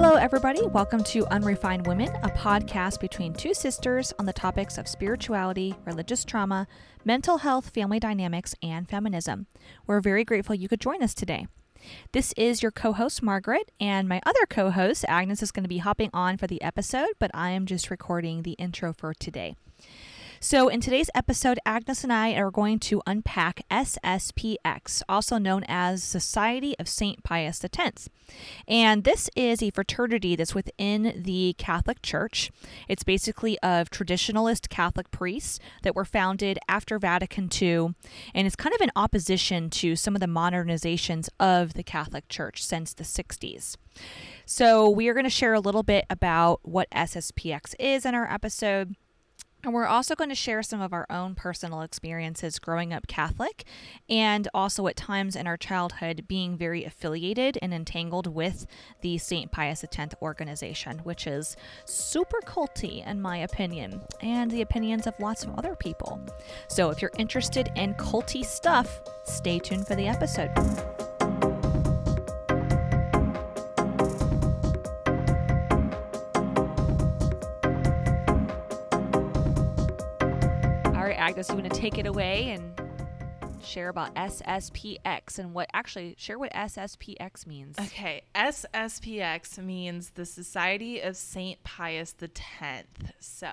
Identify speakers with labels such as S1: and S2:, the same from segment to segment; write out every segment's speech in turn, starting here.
S1: Hello, everybody. Welcome to Unrefined Women, a podcast between two sisters on the topics of spirituality, religious trauma, mental health, family dynamics, and feminism. We're very grateful you could join us today. This is your co host, Margaret, and my other co host, Agnes, is going to be hopping on for the episode, but I am just recording the intro for today. So, in today's episode, Agnes and I are going to unpack SSPX, also known as Society of St. Pius X. And this is a fraternity that's within the Catholic Church. It's basically of traditionalist Catholic priests that were founded after Vatican II, and it's kind of in opposition to some of the modernizations of the Catholic Church since the 60s. So, we are going to share a little bit about what SSPX is in our episode and we're also going to share some of our own personal experiences growing up Catholic and also at times in our childhood being very affiliated and entangled with the St. Pius X organization, which is super culty in my opinion and the opinions of lots of other people. So if you're interested in culty stuff, stay tuned for the episode. Agnes, you want to take it away and share about SSPX and what actually share what SSPX means.
S2: Okay, SSPX means the Society of Saint Pius X. So,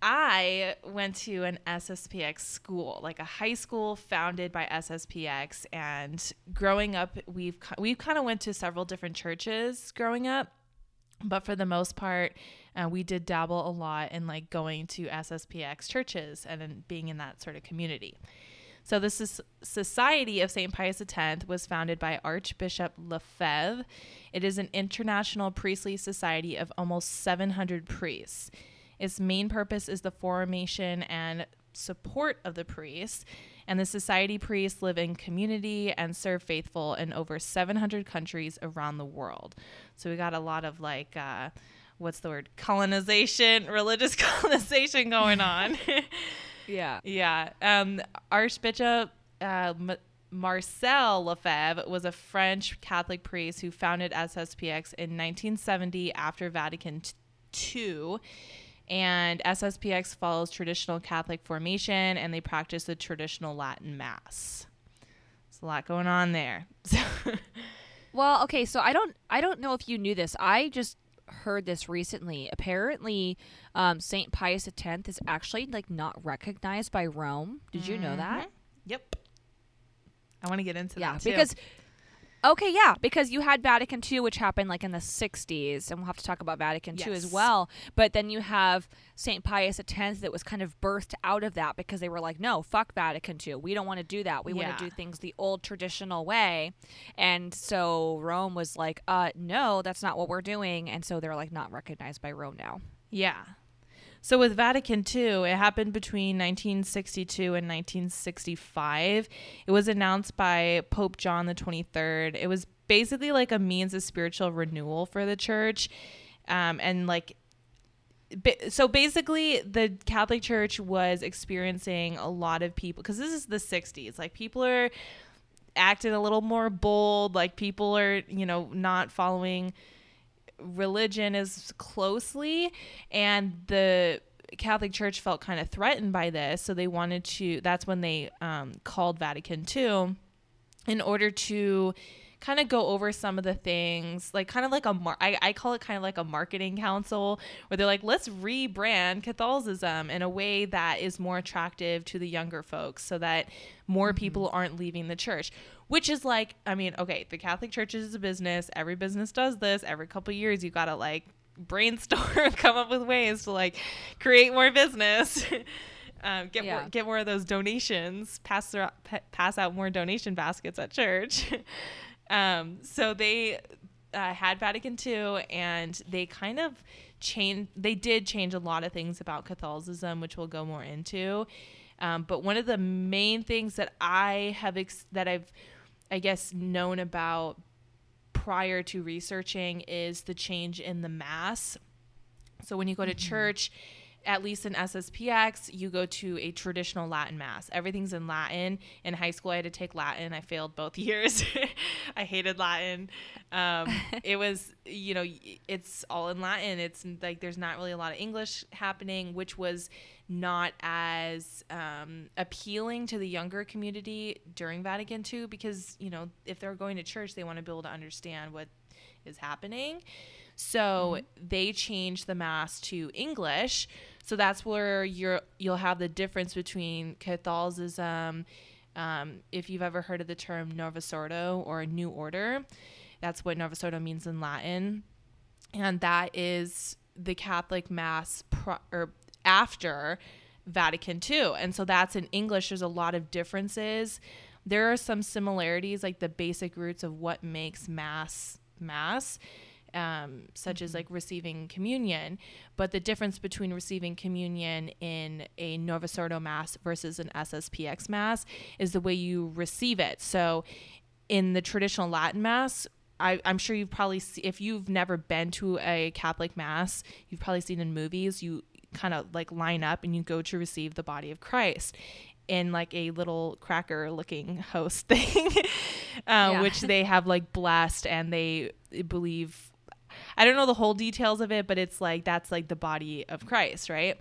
S2: I went to an SSPX school, like a high school founded by SSPX and growing up we've we kind of went to several different churches growing up, but for the most part uh, we did dabble a lot in like going to SSPX churches and in being in that sort of community. So this is Society of St. Pius X was founded by Archbishop Lefebvre. It is an international priestly society of almost 700 priests. Its main purpose is the formation and support of the priests, and the society priests live in community and serve faithful in over 700 countries around the world. So we got a lot of like uh, what's the word? Colonization religious colonization going on.
S1: Yeah.
S2: Yeah um archbishop uh, M- marcel lefebvre was a french catholic priest who founded sspx in 1970 after vatican ii and sspx follows traditional catholic formation and they practice the traditional latin mass. There's a lot going on there.
S1: Well okay so i don't i don't know if you knew this. I just heard this recently. Apparently, um, Saint Pius X is actually like not recognized by Rome. Did you know that?
S2: Mm-hmm. Yep. I want to get into
S1: yeah,
S2: that
S1: too. because Okay, yeah, because you had Vatican II, which happened like in the 60s, and we'll have to talk about Vatican yes. II as well. But then you have St. Pius X that was kind of birthed out of that because they were like, no, fuck Vatican II. We don't want to do that. We yeah. want to do things the old traditional way. And so Rome was like, uh, no, that's not what we're doing. And so they're like not recognized by Rome now.
S2: Yeah. So with Vatican II, it happened between 1962 and 1965. It was announced by Pope John the 23rd. It was basically like a means of spiritual renewal for the church. Um, and like so basically the catholic church was experiencing a lot of people because this is the 60s like people are acting a little more bold like people are you know not following religion as closely and the Catholic Church felt kind of threatened by this, so they wanted to. That's when they um, called Vatican II in order to kind of go over some of the things, like kind of like a mar- I, I call it kind of like a marketing council, where they're like, let's rebrand Catholicism in a way that is more attractive to the younger folks, so that more mm-hmm. people aren't leaving the church which is like, I mean, okay, the Catholic Church is a business. Every business does this. Every couple years, you gotta like brainstorm, come up with ways to like create more business. um, get yeah. more, get more of those donations. Pass pass out more donation baskets at church. um, so they uh, had Vatican II, and they kind of changed. They did change a lot of things about Catholicism, which we'll go more into. Um, but one of the main things that I have ex- that I've I guess, known about prior to researching is the change in the mass. So when you go to mm-hmm. church, at least in SSPX, you go to a traditional Latin mass. Everything's in Latin. In high school, I had to take Latin. I failed both years. I hated Latin. Um, it was, you know, it's all in Latin. It's like there's not really a lot of English happening, which was not as um, appealing to the younger community during Vatican II because, you know, if they're going to church, they want to be able to understand what is happening. So mm-hmm. they changed the mass to English. So that's where you're you'll have the difference between Catholicism. Um, if you've ever heard of the term Novus Ordo or New Order, that's what Novus Ordo means in Latin, and that is the Catholic Mass pro- or after Vatican II. And so that's in English. There's a lot of differences. There are some similarities, like the basic roots of what makes Mass Mass um, such mm-hmm. as like receiving communion. But the difference between receiving communion in a Novus Ordo Mass versus an SSPX Mass is the way you receive it. So in the traditional Latin Mass, I, am sure you've probably see, if you've never been to a Catholic Mass, you've probably seen in movies, you kind of like line up and you go to receive the body of Christ in like a little cracker looking host thing, uh, yeah. which they have like blessed and they believe I don't know the whole details of it, but it's like that's like the body of Christ, right?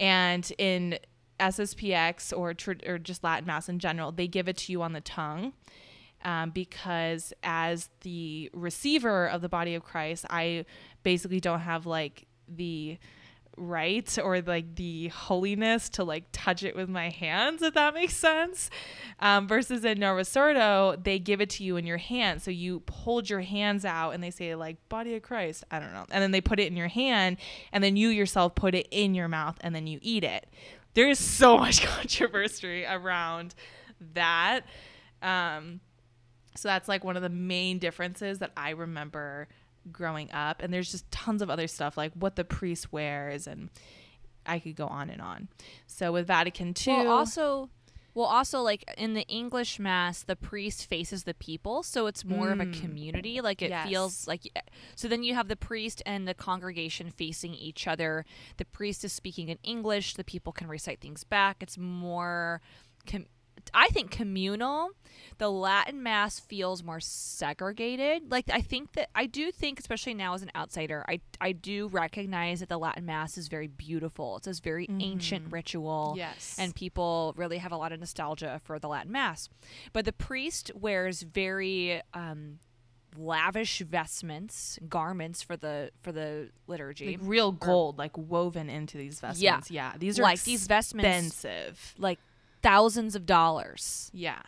S2: And in SSPX or tr- or just Latin Mass in general, they give it to you on the tongue. Um, because as the receiver of the body of Christ, I basically don't have like the right or like the holiness to like touch it with my hands if that makes sense. Um, versus in Novus Ordo they give it to you in your hand. So you hold your hands out and they say like body of Christ I don't know. And then they put it in your hand and then you yourself put it in your mouth and then you eat it. There is so much controversy around that. Um, so that's like one of the main differences that I remember growing up and there's just tons of other stuff like what the priest wears and I could go on and on. So with Vatican II
S1: well, also well also like in the English mass the priest faces the people so it's more mm, of a mm. community like it yes. feels like so then you have the priest and the congregation facing each other. The priest is speaking in English, the people can recite things back. It's more com- I think communal. The Latin mass feels more segregated. Like I think that I do think, especially now as an outsider, I I do recognize that the Latin mass is very beautiful. It's this very mm-hmm. ancient ritual.
S2: Yes,
S1: and people really have a lot of nostalgia for the Latin mass. But the priest wears very um, lavish vestments, garments for the for the liturgy.
S2: Like real gold, or, like woven into these vestments. Yeah, yeah. These are like these vestments, expensive.
S1: Like thousands of dollars.
S2: Yeah.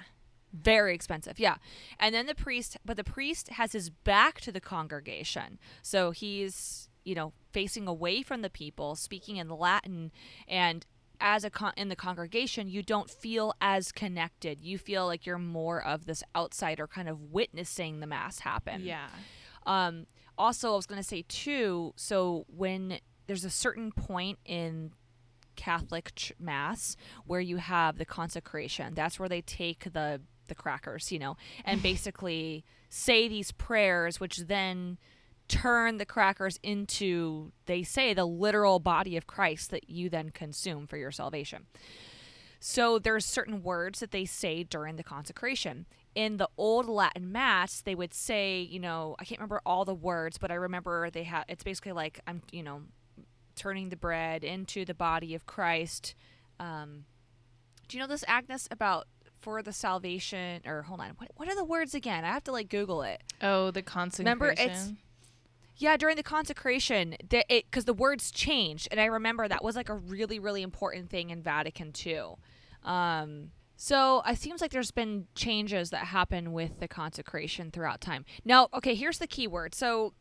S1: Very expensive. Yeah. And then the priest, but the priest has his back to the congregation. So he's, you know, facing away from the people, speaking in Latin and as a con- in the congregation, you don't feel as connected. You feel like you're more of this outsider kind of witnessing the mass happen.
S2: Yeah.
S1: Um also I was going to say too, so when there's a certain point in Catholic ch- mass where you have the consecration. That's where they take the the crackers, you know, and basically say these prayers, which then turn the crackers into, they say, the literal body of Christ that you then consume for your salvation. So there's certain words that they say during the consecration. In the old Latin mass, they would say, you know, I can't remember all the words, but I remember they have. It's basically like I'm, you know, turning the bread into the body of Christ. Um, do you know this, Agnes, about for the salvation? Or hold on, what, what are the words again? I have to like Google it.
S2: Oh, the consecration. Remember, it's
S1: yeah during the consecration, the, it because the words changed, and I remember that was like a really really important thing in Vatican II. Um, so it seems like there's been changes that happen with the consecration throughout time. Now, okay, here's the key word. So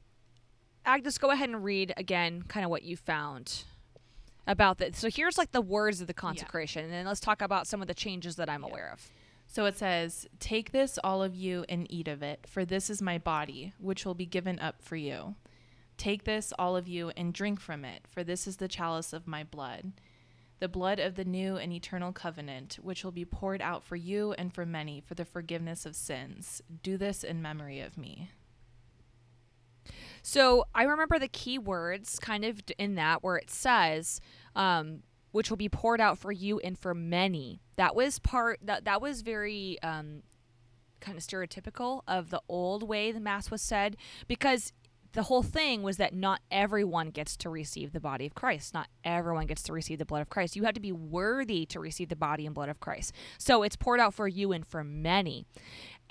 S1: Agnes, go ahead and read again kind of what you found about that. So here's like the words of the consecration, yeah. and then let's talk about some of the changes that I'm yeah. aware of.
S2: So it says, Take this, all of you, and eat of it, for this is my body, which will be given up for you. Take this, all of you, and drink from it, for this is the chalice of my blood, the blood of the new and eternal covenant, which will be poured out for you and for many for the forgiveness of sins. Do this in memory of me.
S1: So I remember the key words kind of in that where it says, um, which will be poured out for you and for many. That was part that that was very um, kind of stereotypical of the old way the mass was said because the whole thing was that not everyone gets to receive the body of Christ. Not everyone gets to receive the blood of Christ. You have to be worthy to receive the body and blood of Christ. So it's poured out for you and for many.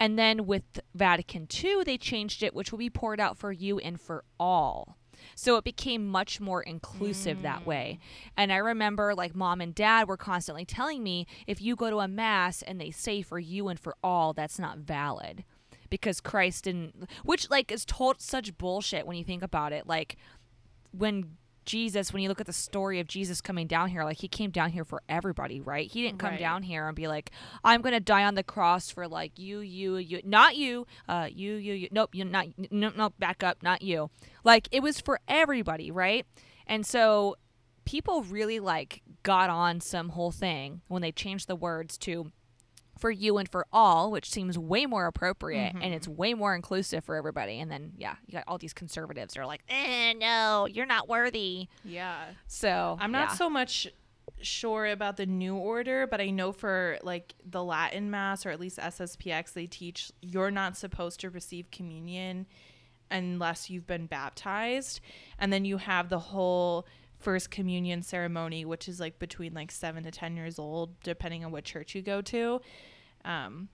S1: And then with Vatican II, they changed it, which will be poured out for you and for all. So it became much more inclusive mm. that way. And I remember like mom and dad were constantly telling me if you go to a mass and they say for you and for all, that's not valid because Christ didn't, which like is told such bullshit when you think about it. Like when Jesus, when you look at the story of Jesus coming down here, like he came down here for everybody, right? He didn't come right. down here and be like, "I'm gonna die on the cross for like you, you, you, not you, uh, you, you, you. Nope, you not, nope, no, back up, not you. Like it was for everybody, right? And so people really like got on some whole thing when they changed the words to for you and for all, which seems way more appropriate mm-hmm. and it's way more inclusive for everybody. And then, yeah, you got all these conservatives are like, eh, no, you're not worthy.
S2: Yeah.
S1: So
S2: I'm not
S1: yeah.
S2: so much sure about the new order, but I know for like the Latin Mass or at least SSPX, they teach you're not supposed to receive communion unless you've been baptized. And then you have the whole first communion ceremony, which is like between like seven to 10 years old, depending on what church you go to. Um,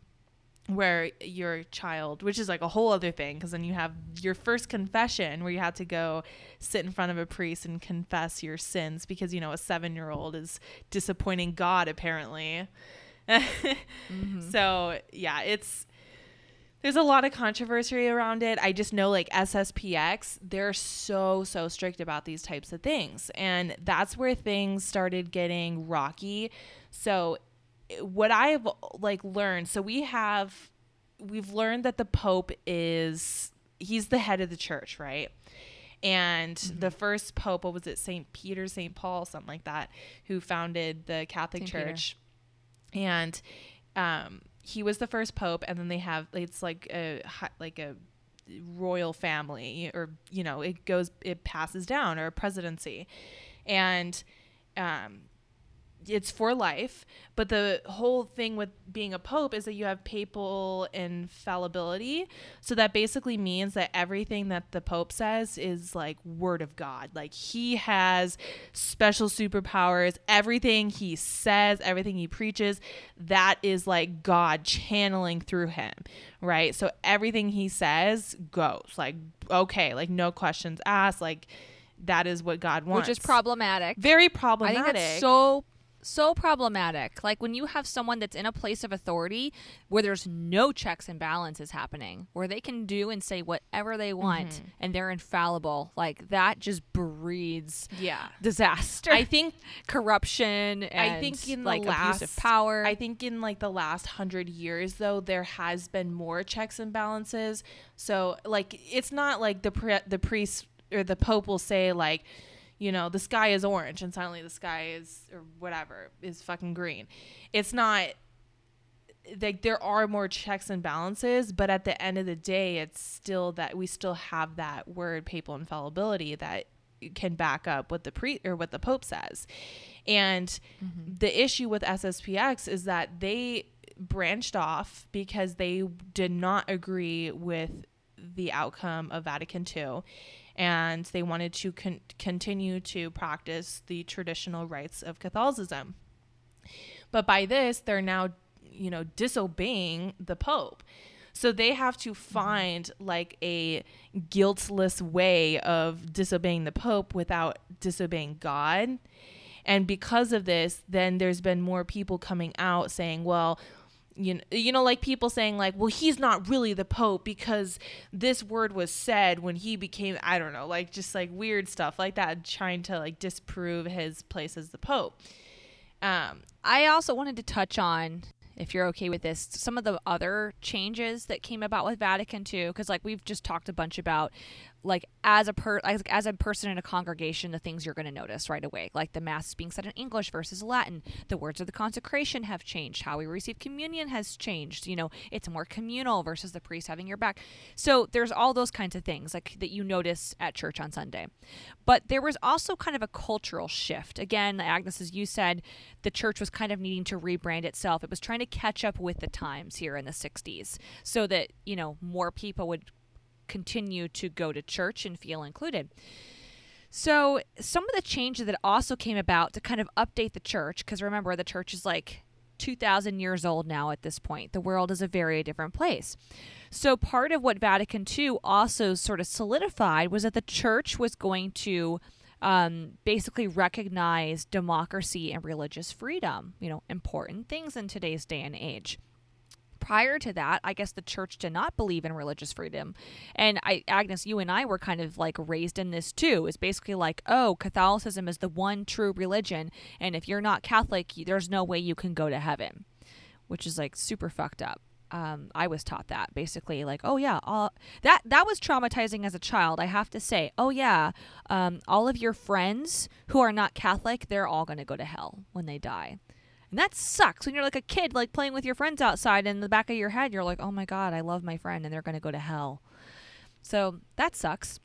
S2: where your child, which is like a whole other thing, because then you have your first confession where you have to go sit in front of a priest and confess your sins because, you know, a seven year old is disappointing God, apparently. mm-hmm. So, yeah, it's there's a lot of controversy around it. I just know like SSPX, they're so so strict about these types of things. And that's where things started getting rocky. So what I've like learned, so we have we've learned that the pope is he's the head of the church, right? And mm-hmm. the first pope, what was it, St. Peter, St. Paul, something like that, who founded the Catholic St. Church. Peter. And um he was the first pope, and then they have it's like a like a royal family, or you know, it goes it passes down or a presidency, and um, it's for life. But the whole thing with being a pope is that you have papal infallibility. So that basically means that everything that the pope says is like word of God. Like he has special superpowers. Everything he says, everything he preaches, that is like God channeling through him, right? So everything he says goes. Like okay, like no questions asked, like that is what God wants.
S1: Which is problematic.
S2: Very problematic.
S1: I think that's so so problematic. Like when you have someone that's in a place of authority where there's no checks and balances happening, where they can do and say whatever they want mm-hmm. and they're infallible, like that just breeds
S2: yeah
S1: disaster.
S2: I think
S1: corruption. I think in like the last of power.
S2: I think in like the last hundred years though, there has been more checks and balances. So like it's not like the pre- the priest or the pope will say like you know, the sky is orange and suddenly the sky is or whatever is fucking green. It's not like there are more checks and balances, but at the end of the day, it's still that we still have that word papal infallibility that can back up what the pre or what the pope says. And mm-hmm. the issue with SSPX is that they branched off because they did not agree with the outcome of Vatican II and they wanted to con- continue to practice the traditional rites of Catholicism. But by this, they're now, you know, disobeying the Pope. So they have to mm-hmm. find like a guiltless way of disobeying the Pope without disobeying God. And because of this, then there's been more people coming out saying, well, you know, you know, like people saying like, well, he's not really the Pope because this word was said when he became, I don't know, like just like weird stuff like that, trying to like disprove his place as the Pope.
S1: Um, I also wanted to touch on, if you're okay with this, some of the other changes that came about with Vatican II, because like we've just talked a bunch about like as a per as, as a person in a congregation the things you're going to notice right away like the mass being said in english versus latin. The words of the consecration have changed. How we receive communion has changed. You know it's more communal versus the priest having your back. So there's all those kinds of things like that you notice at church on sunday. But there was also kind of a cultural shift. Again agnes as you said the church was kind of needing to rebrand itself. It was trying to catch up with the times here in the 60s so that you know more people would continue to go to church and feel included. So, some of the changes that also came about to kind of update the church, because remember, the church is like 2,000 years old now at this point. The world is a very different place. So, part of what Vatican II also sort of solidified was that the church was going to um, basically recognize democracy and religious freedom, you know, important things in today's day and age prior to that, I guess the church did not believe in religious freedom. And I, Agnes, you and I were kind of like raised in this too. It's basically like, oh, Catholicism is the one true religion. And if you're not Catholic, there's no way you can go to heaven, which is like super fucked up. Um, I was taught that basically, like, oh yeah, all that that was traumatizing as a child. I have to say, oh yeah, um, all of your friends who are not Catholic, they're all going to go to hell when they die. And that sucks when you're like a kid, like playing with your friends outside, and in the back of your head, you're like, oh my God, I love my friend, and they're going to go to hell. So that sucks.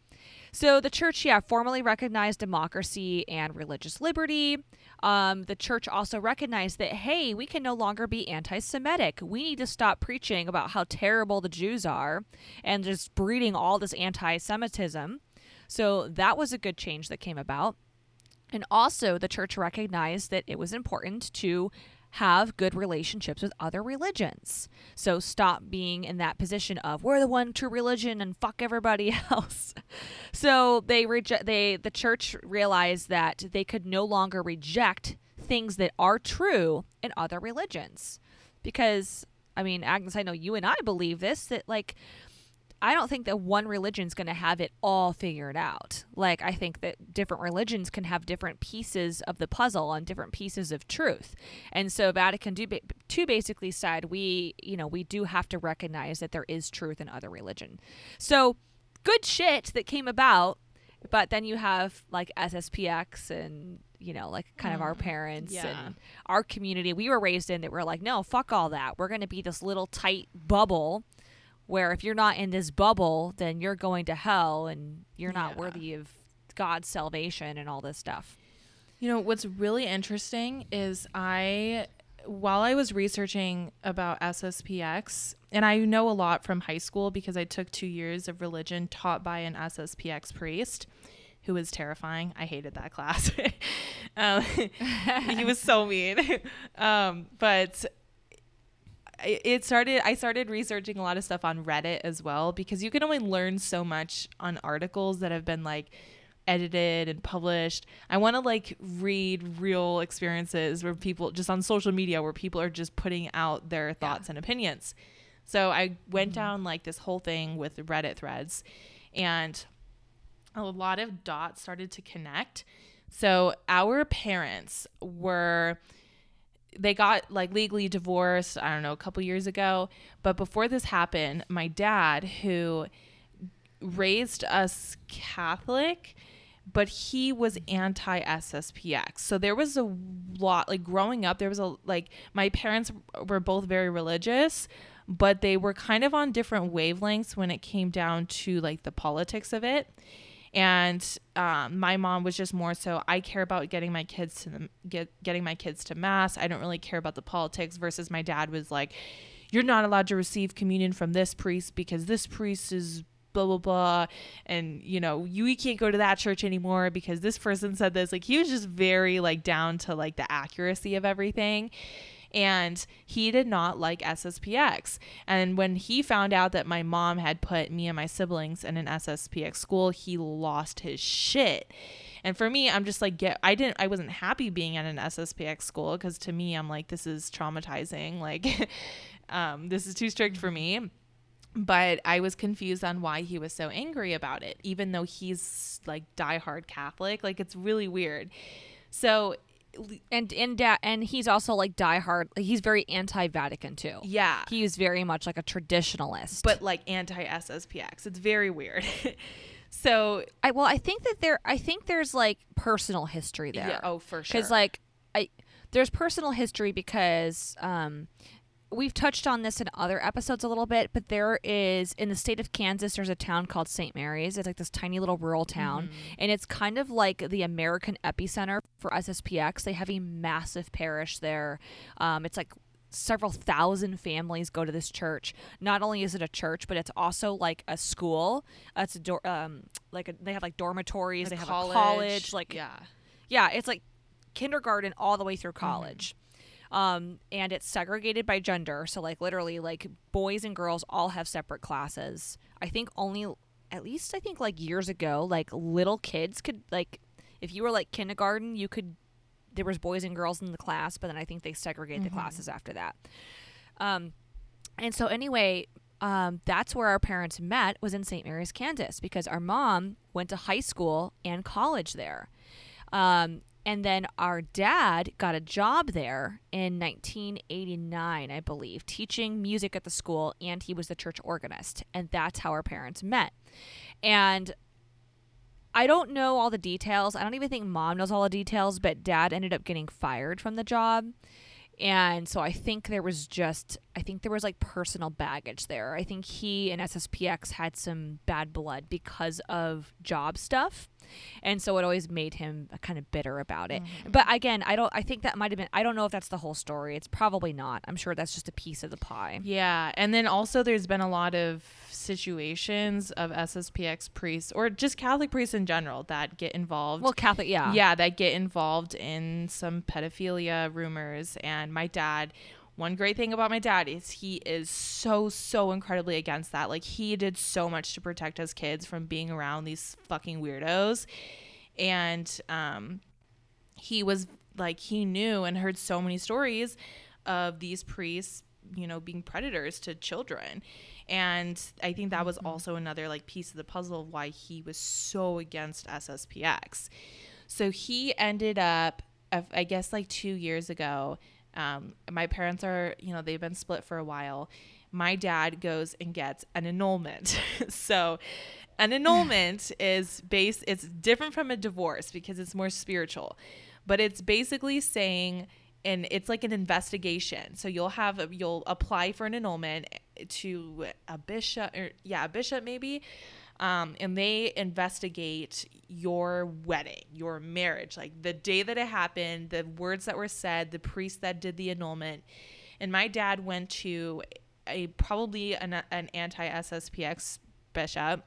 S1: So the church, yeah, formally recognized democracy and religious liberty. Um, the church also recognized that, hey, we can no longer be anti Semitic. We need to stop preaching about how terrible the Jews are and just breeding all this anti Semitism. So that was a good change that came about. And also, the church recognized that it was important to have good relationships with other religions. So stop being in that position of we're the one true religion and fuck everybody else. so they reject they the church realized that they could no longer reject things that are true in other religions. Because I mean, Agnes, I know you and I believe this that like I don't think that one religion's going to have it all figured out. Like I think that different religions can have different pieces of the puzzle and different pieces of truth. And so Vatican II basically said we, you know, we do have to recognize that there is truth in other religion. So good shit that came about, but then you have like SSPX and you know, like kind of our mm, parents yeah. and our community we were raised in that we're like, no, fuck all that. We're going to be this little tight bubble where if you're not in this bubble, then you're going to hell and you're not yeah. worthy of God's salvation and all this stuff.
S2: You know, what's really interesting is I while I was researching about SSPX, and I know a lot from high school because I took two years of religion taught by an SSPX priest who was terrifying. I hated that class. um, he was so mean. Um, but it started i started researching a lot of stuff on reddit as well because you can only learn so much on articles that have been like edited and published i want to like read real experiences where people just on social media where people are just putting out their thoughts yeah. and opinions so i went mm-hmm. down like this whole thing with reddit threads and a lot of dots started to connect so our parents were they got like legally divorced, I don't know, a couple years ago. But before this happened, my dad, who raised us Catholic, but he was anti SSPX. So there was a lot, like growing up, there was a, like, my parents were both very religious, but they were kind of on different wavelengths when it came down to like the politics of it and um, my mom was just more so i care about getting my kids to the, get getting my kids to mass. I don't really care about the politics versus my dad was like you're not allowed to receive communion from this priest because this priest is blah blah blah. And you know you can't go to that church anymore because this person said this. Like he was just very like down to like the accuracy of everything and he did not like SSPX. And when he found out that my mom had put me and my siblings in an SSPX school, he lost his shit. And for me, I'm just like get I didn't I wasn't happy being at an SSPX school cuz to me I'm like this is traumatizing. Like um this is too strict for me but I was confused on why he was so angry about it, even though he's like diehard Catholic. Like it's really weird. So
S1: and and da- and he's also like diehard. Like, he's very anti-Vatican II.
S2: Yeah,
S1: he is very much like a traditionalist,
S2: but like anti-SSPX. It's very weird. So
S1: I well, I think that there, I think there's like personal history there.
S2: yeah, oh for sure.
S1: because like I there's personal history because um we've touched on this in other episodes a little bit but there is in the state of kansas there's a town called st mary's. It's like this tiny little rural town.
S2: Mm-hmm.
S1: and it's kind of like the american epicenter for sspx they have a massive parish there. Um, it's like several thousand families go to this church. Not only is it a church but it's also like a school. It's a dor- um, like a, they have like dormitories
S2: Like
S1: they have a college like
S2: yeah.
S1: yeah, it's like kindergarten all the way through college. Um, and it's segregated by gender. So, like, literally, like, boys and girls all have separate classes. I think only, at least, I think, like, years ago, like, little kids could, like, if you were, like, kindergarten, you could, there was boys and girls in the class, but then I think they segregate the classes after that. Um, and so, anyway, um, that's where our parents met was in St. Mary's, Kansas, because our mom went to high school and college there. Um, and then our dad got a job there in 1989, I believe, teaching music at the school, and he was the church organist. And that's how our parents met. And I don't know all the details. I don't even think mom knows all the details, but dad ended up getting fired from the job. And so I think there was just, I think there was like personal baggage there. I think he and SSPX had some bad blood because of job stuff. And so it always made him kind of bitter about it. Mm-hmm. But again, I don't, I think that might have been, I don't know if that's the whole story. It's probably not. I'm sure that's just a piece of the pie.
S2: Yeah, and then also there's been a lot of situations of SSPX priests or just Catholic priests in general that get involved.
S1: Well, Catholic, yeah.
S2: yeah, that get involved in some pedophilia rumors. And my dad, one great thing about my dad is he is so, so incredibly against that. Like, he did so much to protect his kids from being around these fucking weirdos. And, um, he was like, he knew and heard so many stories of these priests, you know, being predators to children. And I think that was also another like piece of the puzzle of why he was so against SSPX. So he ended up, I I guess, like two years ago. Um, my parents are, you know, they've been split for a while. My dad goes and gets an annulment. so, an annulment is base. It's different from a divorce because it's more spiritual, but it's basically saying, and it's like an investigation. So you'll have a, you'll apply for an annulment to a bishop, or yeah, a bishop maybe, um, and they investigate your wedding, your marriage, like the day that it happened, the words that were said, the priest that did the annulment. And my dad went to a probably an, an anti SSPX bishop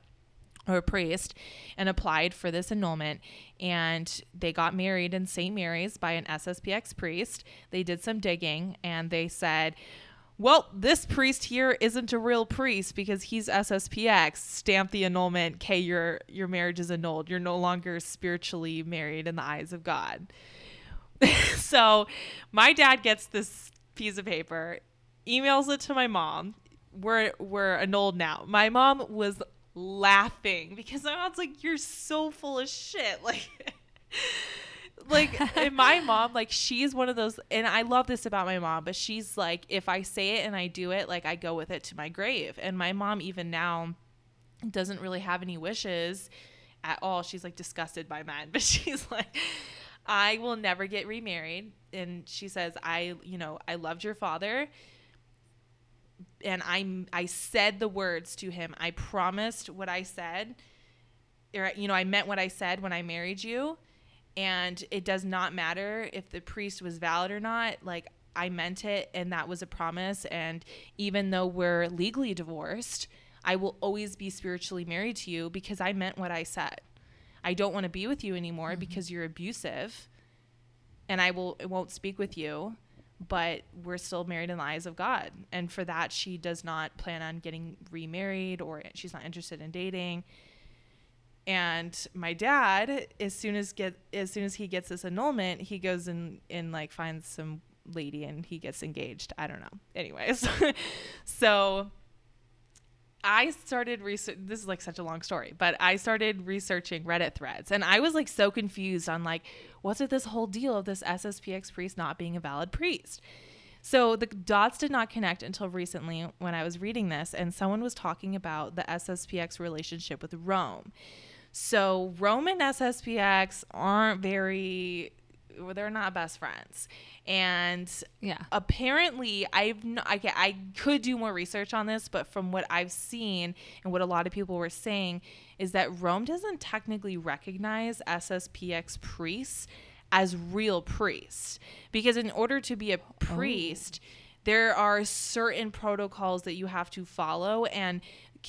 S2: or priest and applied for this annulment and they got married in St. Mary's by an SSPX priest. They did some digging and they said, well, this priest here isn't a real priest because he's SSPX. Stamp the annulment. Okay, your your marriage is annulled. You're no longer spiritually married in the eyes of God. so, my dad gets this piece of paper, emails it to my mom. We're we're annulled now. My mom was laughing because my mom's like, "You're so full of shit." Like like and my mom like she's one of those and I love this about my mom but she's like if I say it and I do it like I go with it to my grave. And my mom even now doesn't really have any wishes at all. She's like disgusted by men but she's like I will never get remarried. And she says I you know I loved your father and I I said the words to him. I promised what I said or you know I meant what I said when I married you and it does not matter if the priest was valid or not like i meant it and that was a promise. And even though we're legally divorced i will always be spiritually married to you because i meant what i said. I don't want to be with you anymore mm-hmm. because you're abusive and i will won't speak with you but we're still married in the eyes of god. And for that she does not plan on getting remarried or she's not interested in dating and my dad as soon as get as soon as he gets this annulment he goes and and like finds some lady and he gets engaged. I don't know. Anyways so i started research this is like such a long story but i started researching reddit threads. And i was like so confused on like what's with this whole deal of this sspx priest not being a valid priest? So the dots did not connect until recently when I was reading this, and someone was talking about the SSPX relationship with Rome. So Rome and SSPX aren't very they're not best friends. And
S1: yeah,
S2: apparently I've no, I, I could do more research on this, but from what I've seen and what a lot of people were saying is that Rome doesn't technically recognize SSPX priests as real priests because in order to be a oh. priest, oh. there are certain protocols that you have to follow and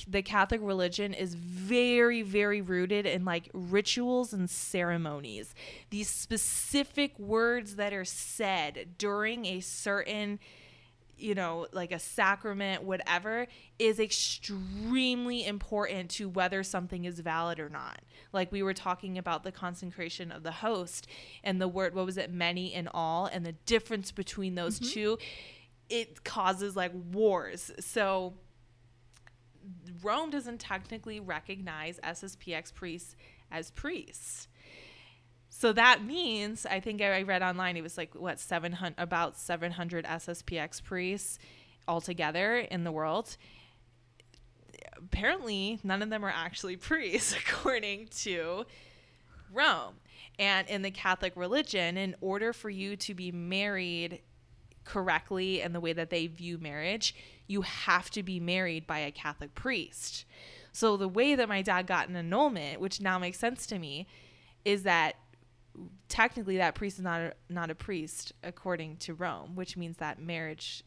S2: the Catholic religion is very, very rooted in like rituals and ceremonies. These specific words that are said during a certain, you know, like a sacrament, whatever, is extremely important to whether something is valid or not. Like we were talking about the consecration of the host and the word, what was it, many and all, and the difference between those mm-hmm. two. It causes like wars. So, Rome doesn't technically recognize SSPX priests as priests. So that means I think I read online it was like what 700 about 700 SSPX priests altogether in the world. Apparently, none of them are actually priests according to Rome. And in the Catholic religion, in order for you to be married correctly and the way that they view marriage, you have to be married by a Catholic priest. So the way that my dad got an annulment, which now makes sense to me, is that technically that priest is not a, not a priest according to Rome, which means that marriage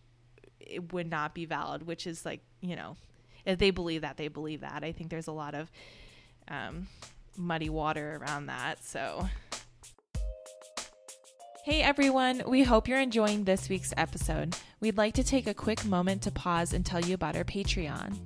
S2: it would not be valid, which is like, you know, if they believe that, they believe that. I think there's a lot of um, muddy water around that. So Hey everyone, we hope you're enjoying this week's episode. We'd like to take a quick moment to pause and tell you about our Patreon.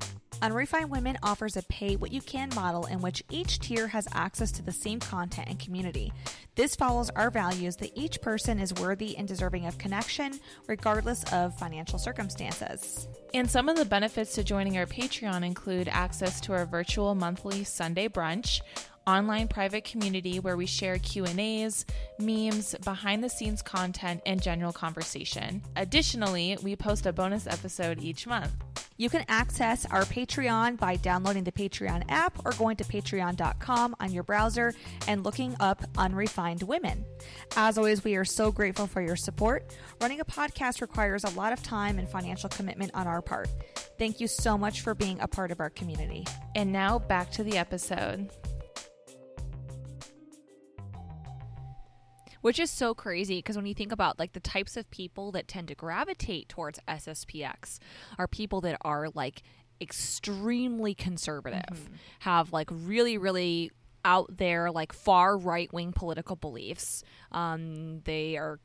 S1: Unrefined Women offers a pay what you can model in which each tier has access to the same content and community. This follows our values that each person is worthy and deserving of connection, regardless of financial circumstances.
S2: And some of the benefits to joining our Patreon include access to our virtual monthly Sunday brunch, online private community where we share Q&As, memes, behind the scenes content and general conversation. Additionally, we post a bonus episode each month.
S1: You can access our Patreon by downloading the Patreon app or going to patreon.com on your browser and looking up Unrefined Women. As always, we are so grateful for your support. Running a podcast requires a lot of time and financial commitment on our part. Thank you so much for being a part of our community.
S2: And now back to the episode.
S1: Which is so crazy because when you think about like the types of people that tend to gravitate towards SSPX are people that are like extremely conservative, mm-hmm. have like really, really out there like far right wing political beliefs. Um, they are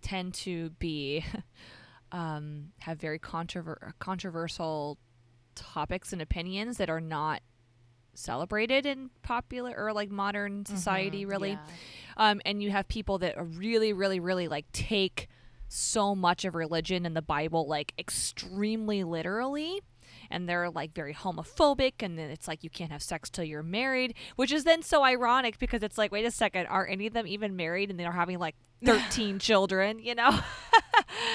S1: tend to be um, have very controver- controversial topics and opinions that are not celebrated in popular or like modern mm-hmm. society, mm-hmm, really. Yeah. Um, and you have people that really, really, really like take so much of religion and the Bible like extremely literally. And they're like very homophobic, and then it's like you can't have sex till you're married, which is then so ironic because it's like, wait a second, are any of them even married? And they're having like 13 children, you know?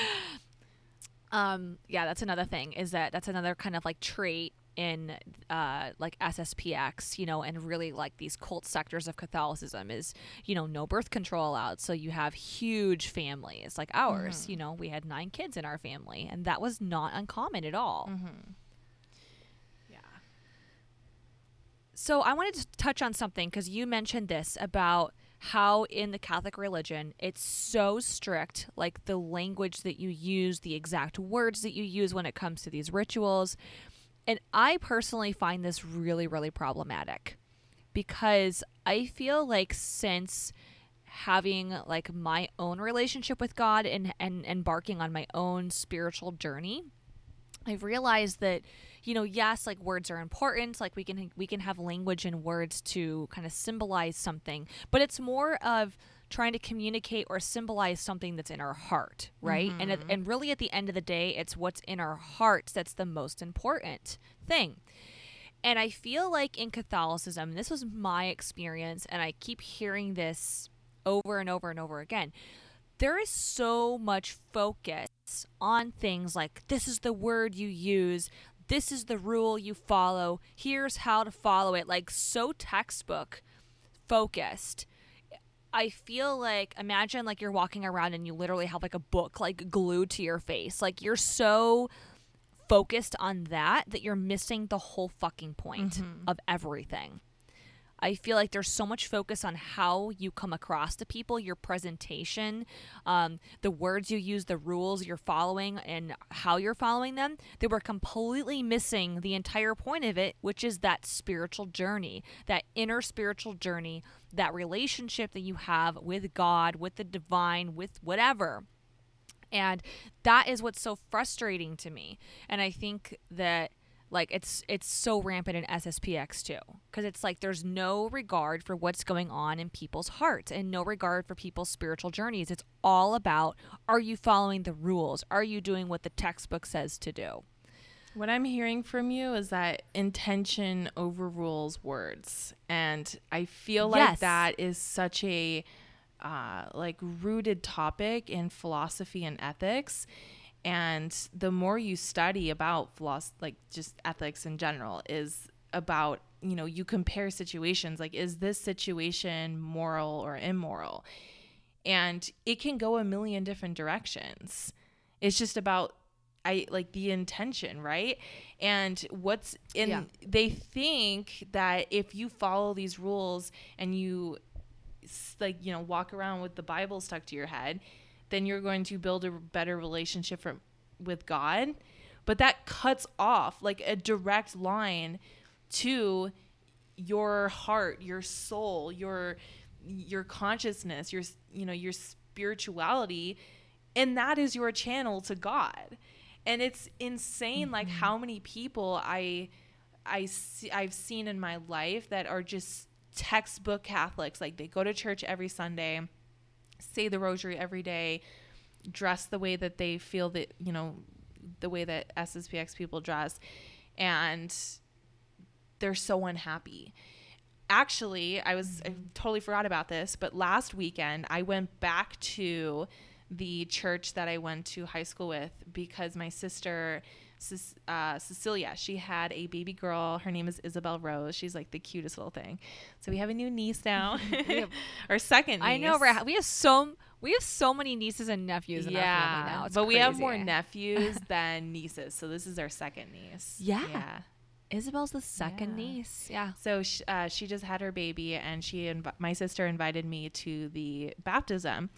S1: um, yeah, that's another thing is that that's another kind of like trait in uh, like SSPX, you know, and really like these cult sectors of Catholicism is, you know, no birth control allowed. So you have huge families like ours. Mm-hmm. You know, we had nine kids in our family, and that was not uncommon at all.
S2: Mm-hmm. Yeah.
S1: So I wanted to touch on something because you mentioned this about how in the Catholic religion it's so strict, like the language that you use, the exact words that you use when it comes to these rituals. And I personally find this really, really problematic because I feel like since having like my own relationship with God and, and embarking on my own spiritual journey, I've realized that, you know, yes, like words are important. Like we can we can have language and words to kind of symbolize something, but it's more of trying to communicate or symbolize something that's in our heart, right? Mm-hmm. And and really at the end of the day, it's what's in our hearts that's the most important thing. And I feel like in Catholicism, this was my experience and I keep hearing this over and over and over again. There is so much focus on things like this is the word you use, this is the rule you follow. Here's how to follow it. Like so textbook focused. I feel like imagine like you're walking around and you literally have like a book like glued to your face. Like you're so focused on that that you're missing the whole fucking point
S2: Mm-hmm.
S1: of everything. I feel like there's so much focus on how you come across to people, your presentation, um, the words you use, the rules you're following, and how you're following them. that we're completely missing the entire point of it, which is that spiritual journey, that inner spiritual journey, that relationship that you have with God, with the divine, with whatever. And that is what's so frustrating to me. And I think that like it's it's so rampant in SSPX too because it's like there's no regard for what's going on in people's hearts and no regard for people's spiritual journeys. It's all about are you following the rules? Are you doing what the textbook says to do?
S2: What I'm hearing from you is that intention overrules words. And I feel like
S1: Yes.
S2: that is such a uh, like rooted topic in philosophy and ethics. And the more you study about philosophy, like just ethics in general, is about, you know, you compare situations like, is this situation moral or immoral? And it can go a million different directions. It's just about I like the intention, right? And what's in
S1: Yeah.
S2: they think that if you follow these rules and you like, you know, walk around with the Bible stuck to your head, then you're going to build a better relationship from with God. But that cuts off like a direct line to your heart, your soul, your your consciousness, your you know, your spirituality, and that is your channel to God. And it's insane like mm-hmm. how many people I I see, I've seen in my life that are just textbook Catholics. Like they go to church every Sunday, say the rosary every day, dress the way that they feel that, you know, the way that SSPX people dress. And they're so unhappy. Actually, I was I mm-hmm. totally forgot about this, but last weekend I went back to the church that I went to high school with because my sister uh, Cecilia, she had a baby girl. Her name is Isabel Rose. She's like the cutest little thing. So we have a new niece now, our second. Niece.
S1: I know we're, we have so we have so many nieces and nephews in our family now. It's
S2: but we have more nephews than nieces. So this is our second niece.
S1: Yeah.
S2: Yeah.
S1: Isabel's the second
S2: Yeah.
S1: niece. Yeah.
S2: So sh- uh, she just had her baby, and she inv- my sister invited me to the baptism.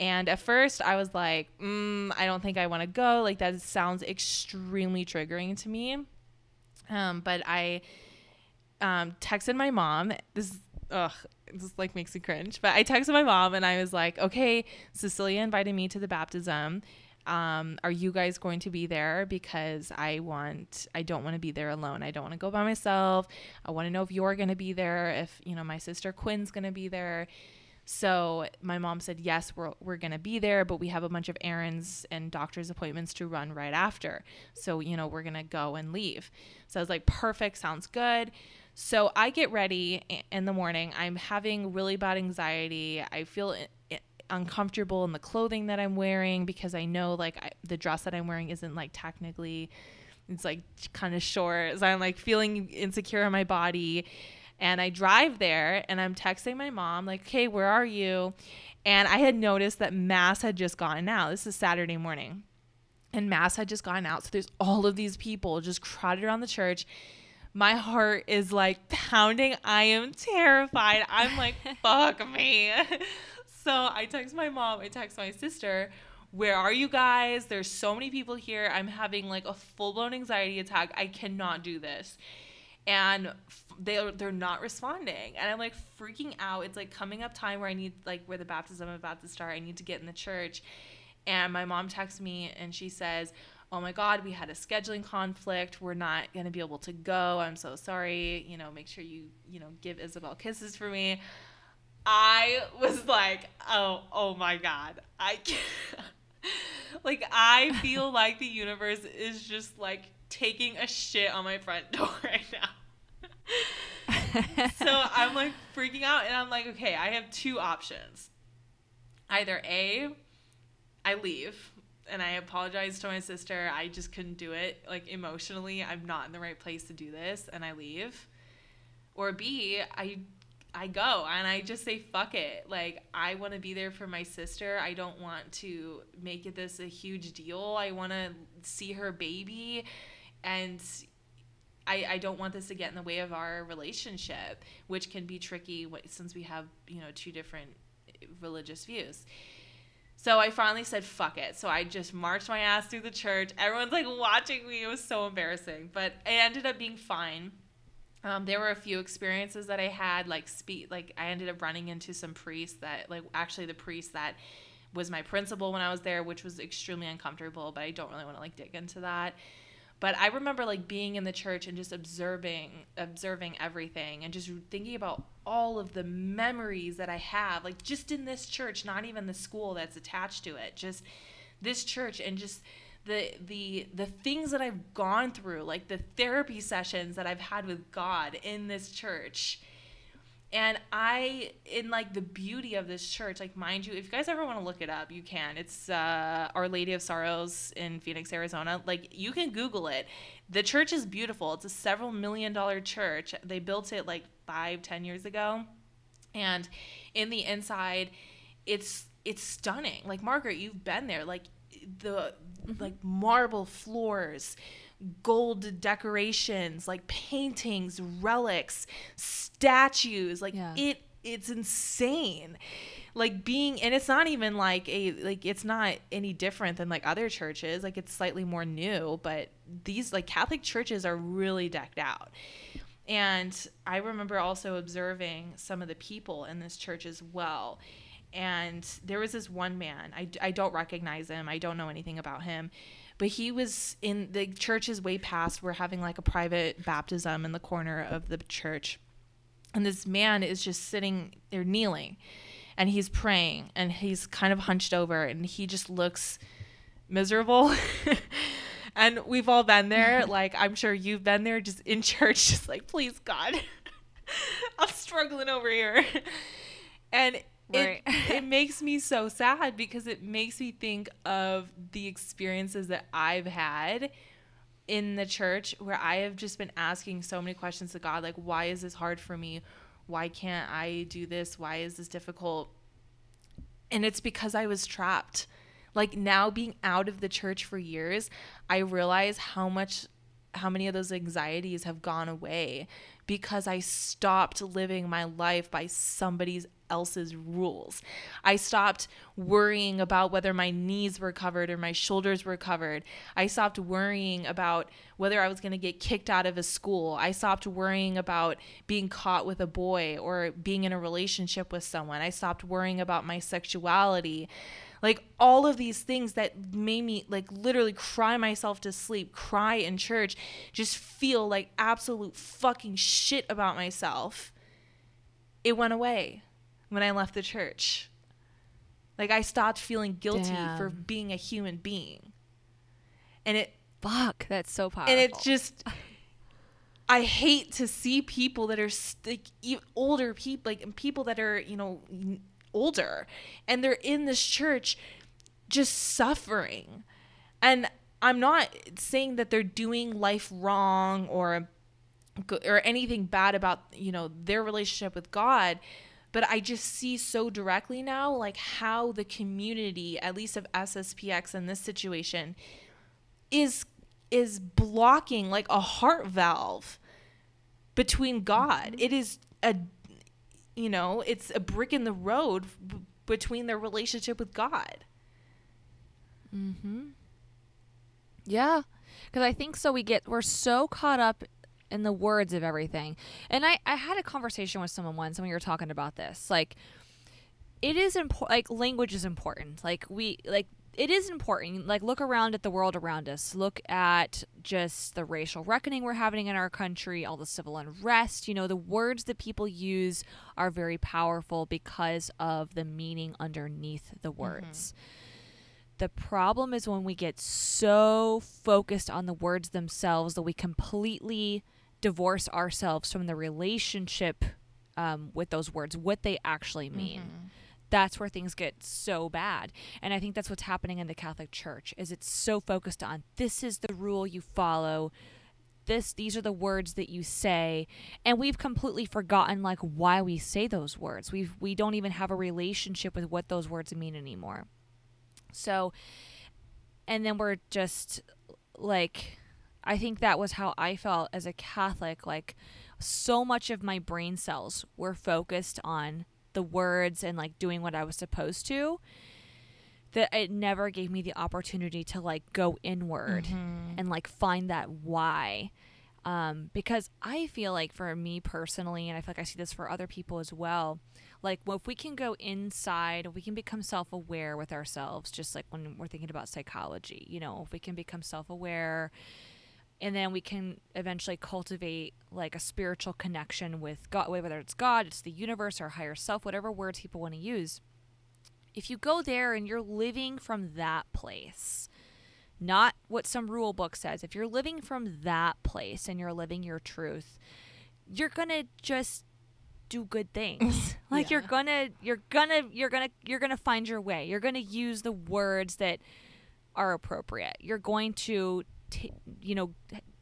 S2: And at first, I was like, mm, I don't think I want to go. Like that sounds extremely triggering to me. Um, but I um, texted my mom. This is ugh, this like makes me cringe. But I texted my mom and I was like, okay, Cecilia invited me to the baptism. Um, are you guys going to be there? Because I want, I don't want to be there alone. I don't want to go by myself. I want to know if you're going to be there. If you know my sister Quinn's going to be there. So my mom said, yes, we're, we're going to be there, but we have a bunch of errands and doctor's appointments to run right after. So, you know, we're going to go and leave. So I was like, perfect, sounds good. So I get ready in the morning. I'm having really bad anxiety. I feel uncomfortable in the clothing that I'm wearing because I know like I, the dress that I'm wearing isn't like technically, it's like kind of short. So I'm like feeling insecure in my body. And I drive there and I'm texting my mom, like, hey, where are you? And I had noticed that Mass had just gotten out. This is Saturday morning. And Mass had just gotten out. So there's all of these people just crowded around the church. My heart is like pounding. I am terrified. I'm like, fuck me. So I text my mom, I text my sister, where are you guys? There's so many people here. I'm having like a full blown anxiety attack. I cannot do this and they're they're not responding. And i'm like freaking out. It's like coming up time where i need like where the baptism is about to start i need to get in the church. And my mom texts me and she says oh my god we had a scheduling conflict. We're not going to be able to go. I'm so sorry. You know make sure you you know give isabel kisses for me. I was like oh oh my god. I can't. Like i feel like the universe is just like taking a shit on my front door right now so I'm like freaking out and I'm like, okay, I have two options. Either A, I leave and I apologize to my sister. I just couldn't do it. Like emotionally, I'm not in the right place to do this and I leave. Or B, I I go and I just say fuck it. Like I want to be there for my sister. I don't want to make this a huge deal. I want to see her baby and I, I don't want this to get in the way of our relationship, which can be tricky since we have, you know, two different religious views. So I finally said, fuck it. So I just marched my ass through the church. Everyone's like watching me. It was so embarrassing, but it ended up being fine. Um, there were a few experiences that I had, like speak, like I ended up running into some priests that, like, actually the priest that was my principal when I was there, which was extremely uncomfortable. But I don't really want to like dig into that. But I remember like being in the church and just observing, observing everything, and just thinking about all of the memories that I have, like just in this church, not even the school that's attached to it, just this church, and just the the the things that I've gone through, like the therapy sessions that I've had with God in this church. And I in like the beauty of this church, like mind you, if you guys ever want to look it up, you can. It's uh, Our Lady of Sorrows in Phoenix, Arizona. Like you can Google it. The church is beautiful. It's a several million dollar church. They built it like five, ten years ago. And in the inside, it's it's stunning. Like Margaret, you've been there. Like the mm-hmm. like marble floors, gold decorations, like paintings, relics, statues. Like yeah. it it's insane. Like being and it's not even like a like it's not any different than like other churches. Like it's slightly more new, but these like Catholic churches are really decked out. And I remember also observing some of the people in this church as well and there was this one man I, I don't recognize him i don't know anything about him but he was in the church is way past we're having like a private baptism in the corner of the church. And this man is just sitting there kneeling and he's praying and he's kind of hunched over and he just looks miserable. And we've all been there. Like i'm sure you've been there just in church just like please god i'm struggling over here. And Right. It, it makes me so sad because it makes me think of the experiences that I've had in the church where I have just been asking so many questions to God like why is this hard for me? Why can't I do this? Why is this difficult? And it's because I was trapped. Like now being out of the church for years, I realize how much how many of those anxieties have gone away because I stopped living my life by somebody's else's rules. I stopped worrying about whether my knees were covered or my shoulders were covered. I stopped worrying about whether I was going to get kicked out of a school. I stopped worrying about being caught with a boy or being in a relationship with someone. I stopped worrying about my sexuality like all of these things that made me like literally cry myself to sleep, cry in church, just feel like absolute fucking shit about myself. It went away when I left the church. Like I stopped feeling guilty Damn. for being a human being. And it
S1: fuck, that's so powerful.
S2: And it just I hate to see people that are like older people, like people that are, you know, older and they're in this church just suffering. And I'm not saying that they're doing life wrong or or anything bad about, you know, their relationship with God, but I just see so directly now like how the community, at least of SSPX in this situation, is is blocking like a heart valve between God. Mm-hmm. It is a you know, it's a brick in the road b- between their relationship with God.
S1: mm-hmm Yeah. Cuz I think so we get we're so caught up in the words of everything. And I I had a conversation with someone once and we were talking about this. Like it is important like language is important. Like we like it is important. Like, look around at the world around us. Look at just the racial reckoning we're having in our country, all the civil unrest. You know, the words that people use are very powerful because of the meaning underneath the mm-hmm. words. Mm-hmm. The problem is when we get so focused on the words themselves that we completely divorce ourselves from the relationship um, with those words, what they actually mean. Mm-hmm that's where things get so bad. And I think that's what's happening in the Catholic Church is it's so focused on this is the rule you follow. This these are the words that you say and we've completely forgotten like why we say those words. We've we don't even have a relationship with what those words mean anymore. So and then we're just like I think that was how I felt as a Catholic like so much of my brain cells were focused on the words and like doing what I was supposed to that it never gave me the opportunity to like go inward
S2: Mhm.
S1: and like find that why. Um, because I feel like for me personally, and I feel like I see this for other people as well, like well, if we can go inside, we can become self aware with ourselves, just like when we're thinking about psychology, you know, if we can become self aware and then we can eventually cultivate like a spiritual connection with God, whether it's God, it's the universe, or higher self, whatever words people want to use. If you go there and you're living from that place, not what some rule book says, if you're living from that place and you're living your truth, you're gonna just do good things. like you're gonna, you're gonna, you're gonna, you're gonna find your way. You're gonna use the words that are appropriate. You're going to, t- you know,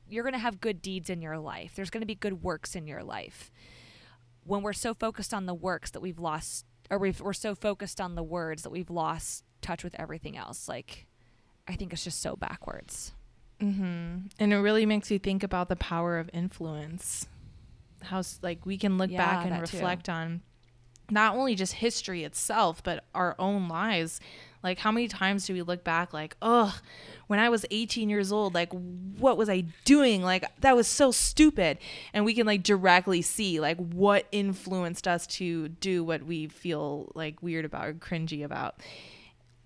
S1: you're going to have good deeds in your life. There's going to be good works in your life. When we're so focused on the works that we've lost, or we've, we're so focused on the words that we've lost touch with everything else. Like, I think it's just so backwards.
S2: Mm-hmm. And it really makes you think about the power of influence. How like we can look
S1: Yeah,
S2: back and
S1: that too.
S2: reflect on not only just history itself, but our own lives. Like how many times do we look back like, "Oh, when I was 18 years old, like what was I doing? Like that was so stupid." And we can like directly see like what influenced us to do what we feel like weird about or cringy about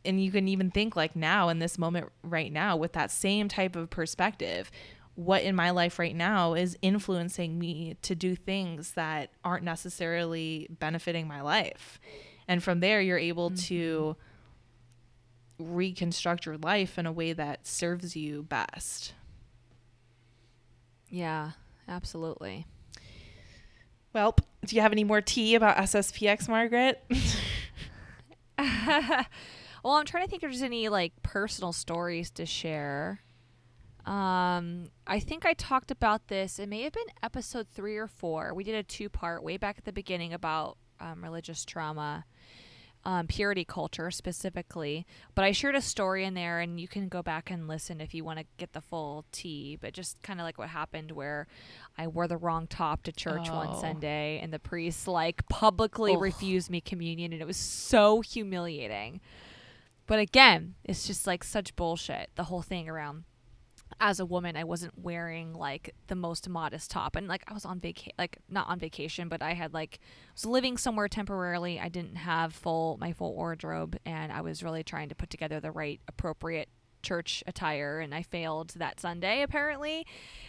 S2: and you can even think like now in this moment right now with that same type of perspective what in my life right now is influencing me to do things that aren't necessarily benefiting my life and from there you're able to mm-hmm. Reconstruct your life in a way that serves you best
S1: Yeah, absolutely.
S2: well do you have any more tea about sspx margaret
S1: well, I'm trying to think if there's any like personal stories to share. Um, I think I talked about this. It may have been episode three or four. We did a two part way back at the beginning about um, religious trauma, um, purity culture specifically. But I shared a story in there, and you can go back and listen if you want to get the full tea. But just kind of like what happened where I wore the wrong top to church one
S2: Oh.
S1: Sunday, and the priest like publicly
S2: Ugh.
S1: refused me communion, and it was so humiliating. But again, it's just like such bullshit. The whole thing around as a woman, I wasn't wearing like the most modest top, and like I was on vacation, like not on vacation, but I had like was living somewhere temporarily. I didn't have full my full wardrobe, and I was really trying to put together the right appropriate church attire, and I failed that Sunday apparently,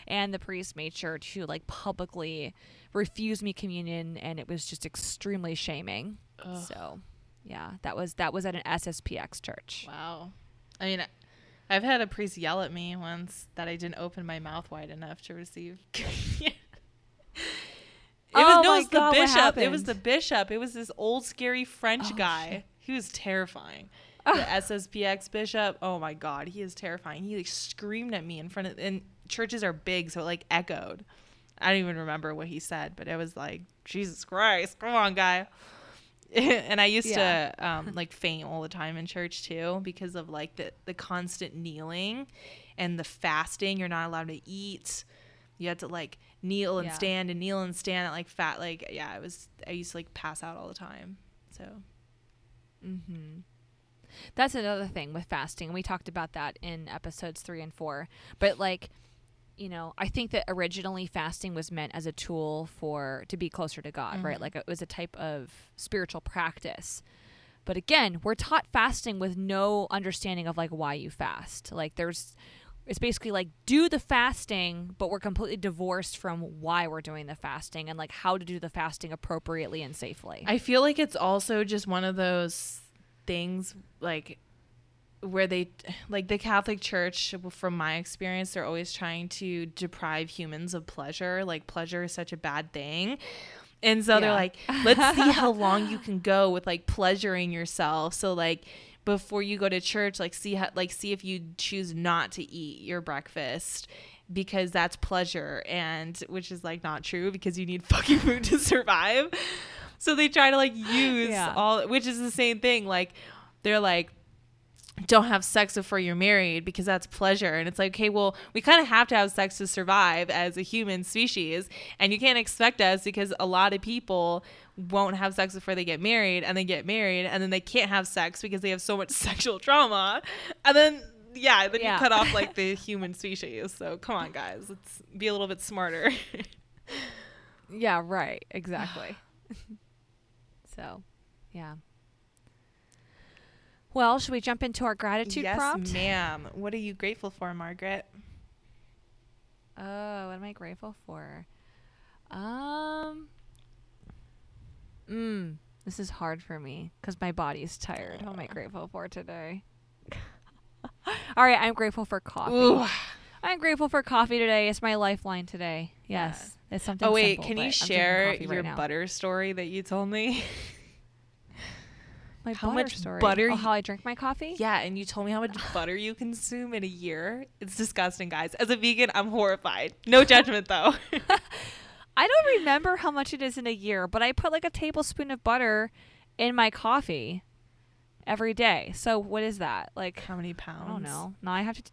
S1: and the priest made sure to like publicly refuse me communion, and it was just extremely shaming.
S2: Ugh.
S1: So, yeah, that was that was at an SSPX church.
S2: Wow. I mean, I've had a priest yell at me once that I didn't open my mouth wide enough to receive. It
S1: Oh
S2: was, no, it was
S1: God,
S2: the bishop. It was the bishop. It was this old, scary French
S1: Oh,
S2: guy.
S1: shit.
S2: He was terrifying. The SSPX bishop. Oh my God, he is terrifying. He like screamed at me in front of, and churches are big, so it like echoed. I don't even remember what he said, but it was like, Jesus Christ, come on, guy. and I used
S1: Yeah.
S2: to um, like faint all the time in church too because of like the the constant kneeling and the fasting. You're not allowed to eat. You had to like kneel and
S1: Yeah.
S2: stand and kneel and stand at like fat like yeah. I was I used to like pass out all the time. So
S1: Mm-hmm. That's another thing with fasting. We talked about that in episodes three and four. But like, you know, I think that originally fasting was meant as a tool for to be closer to God, right?
S2: Mhm.
S1: Like it was a type of spiritual practice. But again, we're taught fasting with no understanding of like why you fast. Like there's it's basically like do the fasting, but we're completely divorced from why we're doing the fasting and like how to do the fasting appropriately and safely.
S2: I feel like it's also just one of those things like where they like the Catholic Church from my experience they're always trying to deprive humans of pleasure like pleasure is such a bad thing And so they're like, let's see how long you can go with like pleasuring yourself. So like before you go to church, like see how like see if you choose not to eat your breakfast because that's pleasure and which is like not true because you need fucking food to survive. So they try to like use
S1: Yeah.
S2: all which is the same thing. Like they're like don't have sex before you're married because that's pleasure. And it's like, okay, well, we kind of have to have sex to survive as a human species. And you can't expect us because a lot of people won't have sex before they get married and they get married and then they can't have sex because they have so much sexual trauma. And then, yeah, then
S1: Yeah.
S2: you cut off like the human species. So come on, guys, let's be a little bit smarter.
S1: Yeah, right. Exactly. so, yeah. Well, should we jump into our gratitude
S2: yes,
S1: prompt?
S2: ma'am. What are you grateful for, Margaret?
S1: Oh, what am I grateful for? Um, mm, this is hard for me because my body's tired. What am I grateful for today? All right, I'm grateful for coffee.
S2: Ooh.
S1: I'm grateful for coffee today. It's my lifeline today. Yes, it's something.
S2: Oh wait,
S1: simple,
S2: can you share
S1: coffee right
S2: your butter story that you told me?
S1: My
S2: how
S1: butter
S2: much
S1: story.
S2: butter
S1: Oh, how I drink my coffee?
S2: yeah, and you told me how much butter you consume in a year. It's disgusting, guys. As a vegan, I'm horrified. No judgment though.
S1: I don't remember how much it is in a year, but I put like a tablespoon of butter in my coffee every day. So what is that? Like
S2: how many pounds?
S1: I don't know. Now I have to.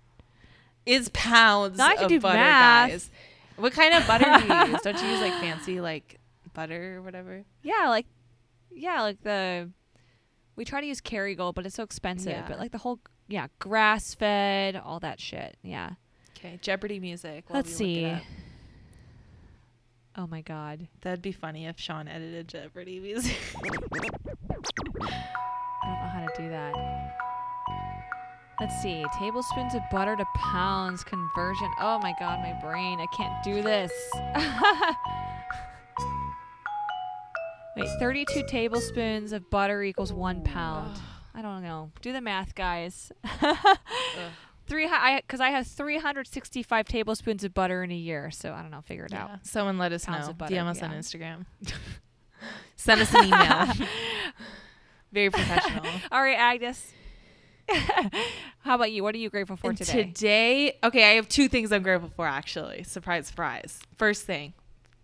S2: Is pounds
S1: Now I have to
S2: of
S1: do
S2: butter,
S1: math.
S2: guys. What kind of butter do you use? Don't you use like fancy like butter or whatever?
S1: Yeah, like yeah, like the we try to use Kerrygold, but it's so expensive.
S2: Yeah.
S1: But like the whole yeah, grass fed, all that shit. Yeah.
S2: Okay, Jeopardy music.
S1: Let's
S2: we look it
S1: see. Oh my god.
S2: That'd be funny if Sean edited Jeopardy music.
S1: I don't know how to do that. Let's see. Tablespoons of butter to pounds conversion. Oh my god, my brain. I can't do this. Wait, 32 tablespoons of butter equals one pound. I don't know. Do the math, guys. Three, I because I have 365 tablespoons of butter in a year, so I don't know. Figure it out.
S2: Someone let us
S1: Pounds
S2: know.
S1: butter,
S2: DM us on. Instagram. Send us an email. Very professional.
S1: All right, Agnes. How about you? What are you grateful for
S2: And
S1: today?
S2: Today, okay, I have two things I'm grateful for actually. Surprise, surprise. First thing,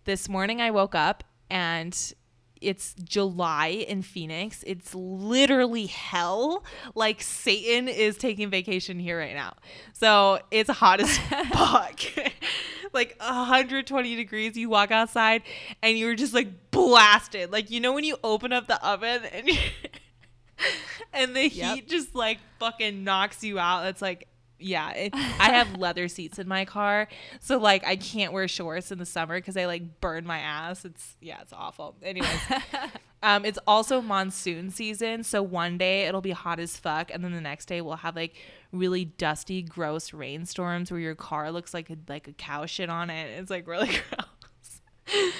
S2: this morning I woke up and it's July in Phoenix. It's literally hell. Like Satan is taking vacation here right now. So it's hot as fuck. like 120 degrees. You walk outside and you're just like blasted. Like, you know, when you open up the oven and and the
S1: Yep.
S2: heat just like fucking knocks you out. It's like, yeah, it, I have leather seats in my car, so like I can't wear shorts in the summer because I like burn my ass. It's yeah, it's awful. Anyways, um, it's also monsoon season, so one day it'll be hot as fuck, and then the next day we'll have like really dusty, gross rainstorms where your car looks like a, like a cow shit on it. It's like really gross.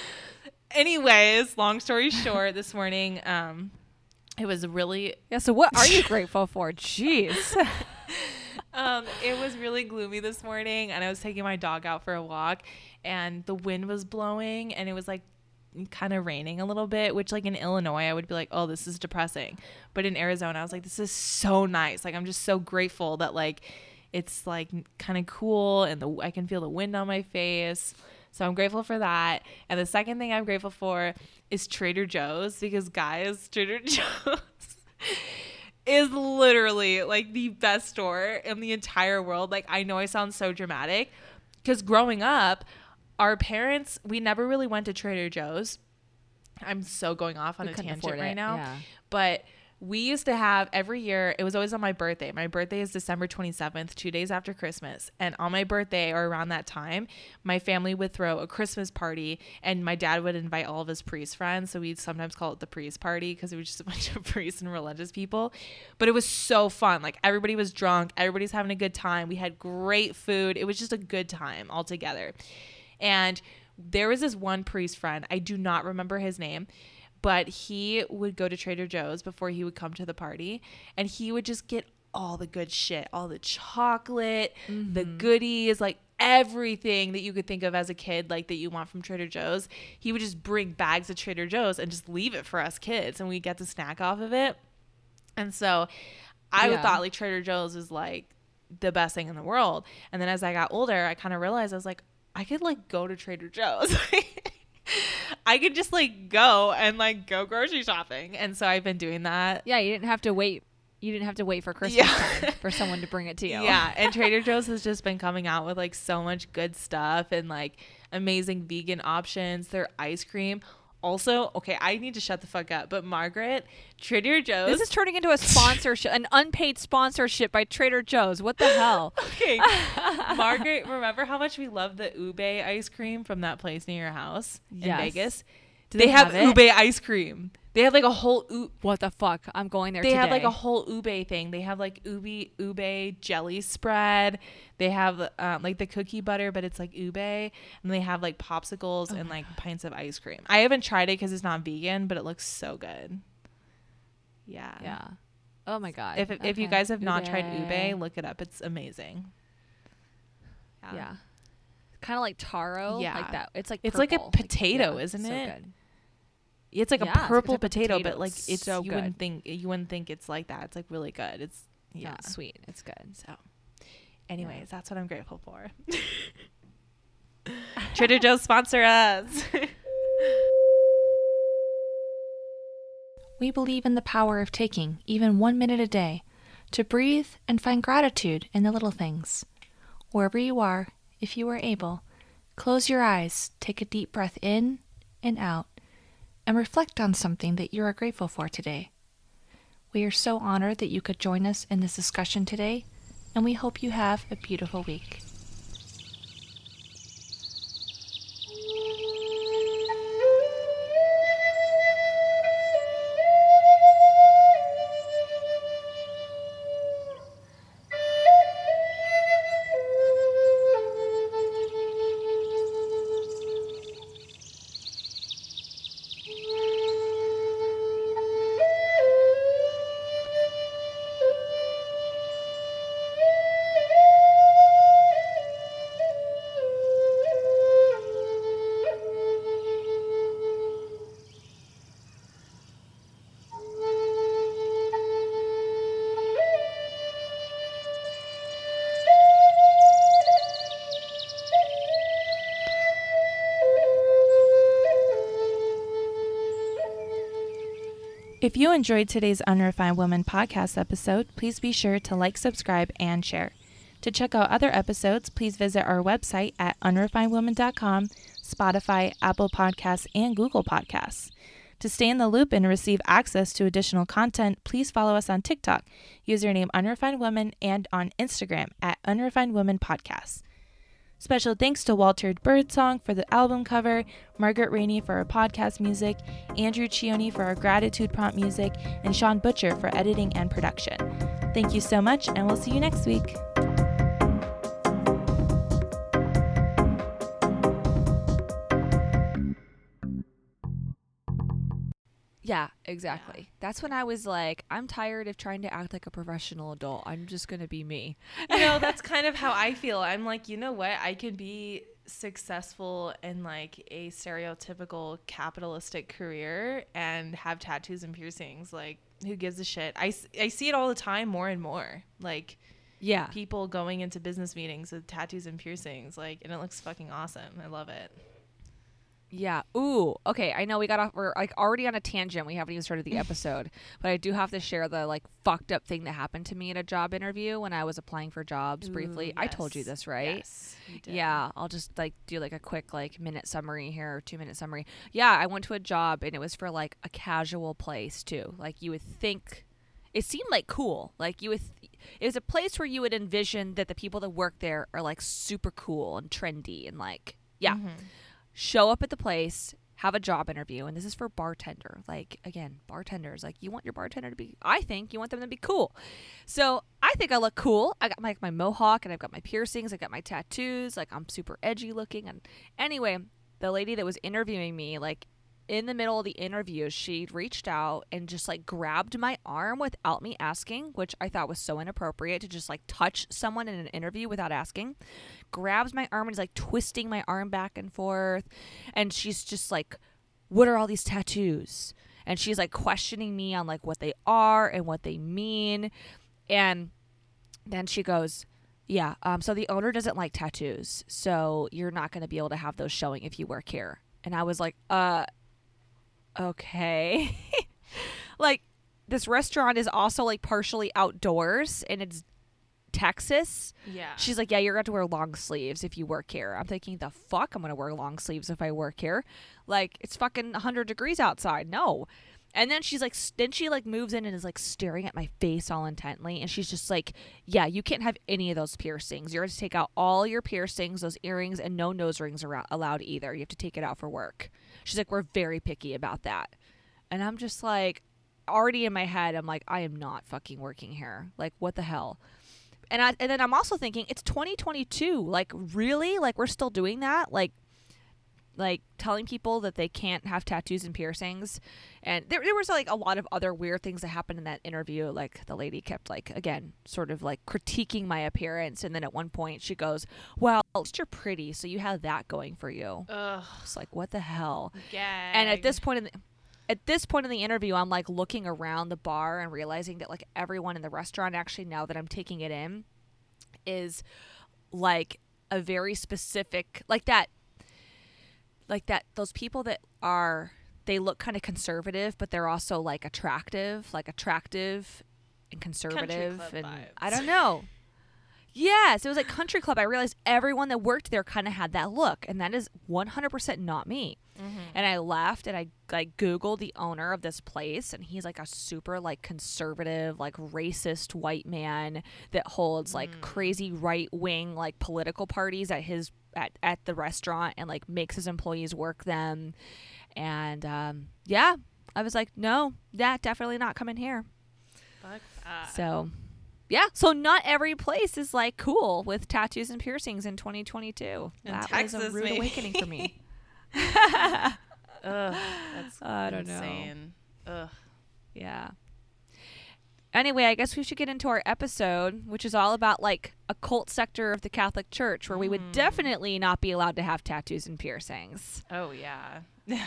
S2: Anyways, long story short, this morning, um, it was really
S1: yeah. So what are you grateful for? Jeez.
S2: Um, it was really gloomy this morning, and I was taking my dog out for a walk, and the wind was blowing, and it was like kind of raining a little bit, which like in Illinois, I would be like, oh, this is depressing. But in Arizona, I was like, this is so nice. Like, I'm just so grateful that like it's like kind of cool, and the I can feel the wind on my face. So I'm grateful for that. And the second thing I'm grateful for is Trader Joe's because guys, Trader Joe's is literally like the best store in the entire world. Like I know I sound so dramatic cuz growing up, our parents, we never really went to Trader Joe's. I'm so going off on
S1: We
S2: a tangent right now.
S1: yeah.
S2: But we used to have every year, it was always on my birthday. My birthday is December 27th, two days after Christmas. And on my birthday or around that time, my family would throw a Christmas party and my dad would invite all of his priest friends. So we'd sometimes call it the priest party because it was just a bunch of priests and religious people. But it was so fun. Like everybody was drunk, everybody's having a good time. We had great food. It was just a good time all together. And there was this one priest friend, I do not remember his name, but he would go to Trader Joe's before he would come to the party and he would just get all the good shit, all the chocolate, the mm-hmm. goodies, like everything that you could think of as a kid, like that you want from Trader Joe's. He would just bring bags of Trader Joe's and just leave it for us kids, and we get to snack off of it. And so, I
S1: Yeah.
S2: thought like Trader Joe's is like the best thing in the world. And then as I got older, I kind of realized I was like, I could like go to Trader Joe's. I could just like go and like go grocery shopping. And so I've been doing that.
S1: Yeah, you didn't have to wait. You didn't have to wait for Christmas
S2: Yeah.
S1: time for someone to bring it to you.
S2: Yeah, and Trader Joe's has just been coming out with like so much good stuff and like amazing vegan options. Their ice cream. Also, okay, I need to shut the fuck up, but Margaret, Trader Joe's.
S1: This is turning into a sponsorship, an unpaid sponsorship by Trader Joe's. What the hell?
S2: okay. Margaret, remember how much we love the ube ice cream from that place near your house in
S1: Yes.
S2: Vegas?
S1: Do
S2: they,
S1: they
S2: have,
S1: have
S2: ube ice cream. They have like a whole ube.
S1: What the fuck? I'm going there
S2: They
S1: today.
S2: have like a whole ube thing. They have like ube ube jelly spread. They have um, like the cookie butter, but it's like ube, and they have like popsicles
S1: Oh
S2: and like pints of ice cream. I haven't tried it because it's not vegan, but it looks so good. Yeah.
S1: yeah. Oh my god.
S2: If if you guys have not tried
S1: Ube.
S2: look it up. It's amazing.
S1: Yeah. yeah. Kind of like taro.
S2: Yeah.
S1: Like that. It's like
S2: It's like a
S1: purple.
S2: potato,
S1: yeah,
S2: isn't
S1: so
S2: it?
S1: good.
S2: It's like
S1: Yeah,
S2: a
S1: it's like a
S2: purple potato,
S1: potato.
S2: but like
S1: It's so
S2: you wouldn't think you wouldn't think it's like that. It's like really good. It's yeah.
S1: Yeah. Sweet. It's good.
S2: So, anyways, that's what I'm grateful for. Trader Joe's sponsor us.
S1: We believe in the power of taking even one minute a day to breathe and find gratitude in the little things. Wherever you are, if you are able, close your eyes, take a deep breath in and out, and reflect on something that you are grateful for today. We are so honored that you could join us in this discussion today, and we hope you have a beautiful week.
S2: If you enjoyed today's Unrefined Woman podcast episode, please be sure to like, subscribe, and share. To check out other episodes, please visit our website at unrefinedwoman.com, Spotify, Apple Podcasts, and Google Podcasts. To stay in the loop and receive access to additional content, please follow us on TikTok, username Unrefined Woman, and on Instagram at Unrefined Woman Podcast. Special thanks to Walter Birdsong for the album cover, Margaret Rainey for our podcast music, Andrew Chione for our gratitude prompt music, and Sean Butcher for editing and production. Thank you so much, and we'll see you next week.
S1: Yeah, exactly. That's when I was like, I'm tired of trying to act like a professional adult. I'm just going to be me.
S2: You know, that's kind of how I feel. I'm like, you know what? I can be successful in like a stereotypical capitalistic career and have tattoos and piercings. Like, who gives a shit? I, I see it all the time more and more. Like,
S1: Yeah.
S2: people going into business meetings with tattoos and piercings like and it looks fucking awesome i love it
S1: Yeah. Ooh. Okay. I know we got off. We're like already on a tangent. We haven't even started the episode, but I do have to share the like fucked up thing that happened to me at a job interview when I was applying for jobs. briefly,
S2: Ooh,
S1: I told you this, right?
S2: yes.
S1: Yeah, I'll just like do like a quick like minute summary here or two minute summary. Yeah, I went to a job and it was for like a casual place too. Like you would think it seemed like cool. Like you would th- it was a place where you would envision that the people that work there are like super cool and trendy and like yeah.
S2: Mhm.
S1: Show up at the place, have a job interview and this is for bartender. Like again, bartenders like you want your bartender to be I think you want them to be cool. So I think I look cool. I got my, my mohawk and I've got my piercings. I got my tattoos. Like I'm super edgy looking. And anyway, the lady that was interviewing me, like in the middle of the interview, she reached out and just like grabbed my arm without me asking, which I thought was so inappropriate to just like touch someone in an interview without asking. Grabs my arm and is like twisting my arm back and forth. And she's just like, What are all these tattoos? And she's like questioning me on like what they are and what they mean. And then she goes, Yeah, um, so the owner doesn't like tattoos. So you're not going to be able to have those showing if you work here. And I was like, Uh, okay. like, this restaurant is also like partially outdoors and it's Texas.
S2: Yeah.
S1: She's like, Yeah, you're going to have to wear long sleeves if you work here. I'm thinking, The fuck? I'm going to wear long sleeves if I work here. Like, it's fucking 100 degrees outside. No. And then she's like, then she like moves in and is like staring at my face all intently. And she's just like, yeah, you can't have any of those piercings. You're going to take out all your piercings, those earrings, and no nose rings are allowed either. You have to take it out for work. She's like, we're very picky about that. And I'm just like, already in my head, I'm like, I am not fucking working here. Like, what the hell? And I, and then I'm also thinking, it's 2022. Like, really? Like, we're still doing that? Like, like telling people that they can't have tattoos and piercings and there, there was like a lot of other weird things that happened in that interview like the lady kept like again sort of like critiquing my appearance and then at one point she goes well you're pretty so you have that going for you
S2: Ugh.
S1: it's like what the hell
S2: Gag.
S1: and at this point in the at this point in the interview i'm like looking around the bar and realizing that like everyone in the restaurant actually now that i'm taking it in is like a very specific like that like that those people that are they look kind of conservative but they're also like attractive like attractive and conservative and
S2: vibes.
S1: i don't know yes it was like country club i realized everyone that worked there kind of had that look and that is 100% not me
S2: Mm-hmm.
S1: and I left and I like Googled the owner of this place and he's like a super like conservative, like racist white man that holds like
S2: Mm.
S1: crazy right wing like political parties at his at, at the restaurant and like makes his employees work them. And um yeah, I was like, no, that definitely not coming here.
S2: Fuck that.
S1: So yeah, so not every place is like cool with tattoos and piercings in 2022.
S2: In
S1: that was a rude
S2: maybe.
S1: awakening for me.
S2: Ugh, that's
S1: I don't know.
S2: Ugh.
S1: Yeah. Anyway, I guess we should get into our episode, which is all about like a cult sector of the Catholic Church where we would
S2: Mm.
S1: definitely not be allowed to have tattoos and piercings.
S2: Oh yeah.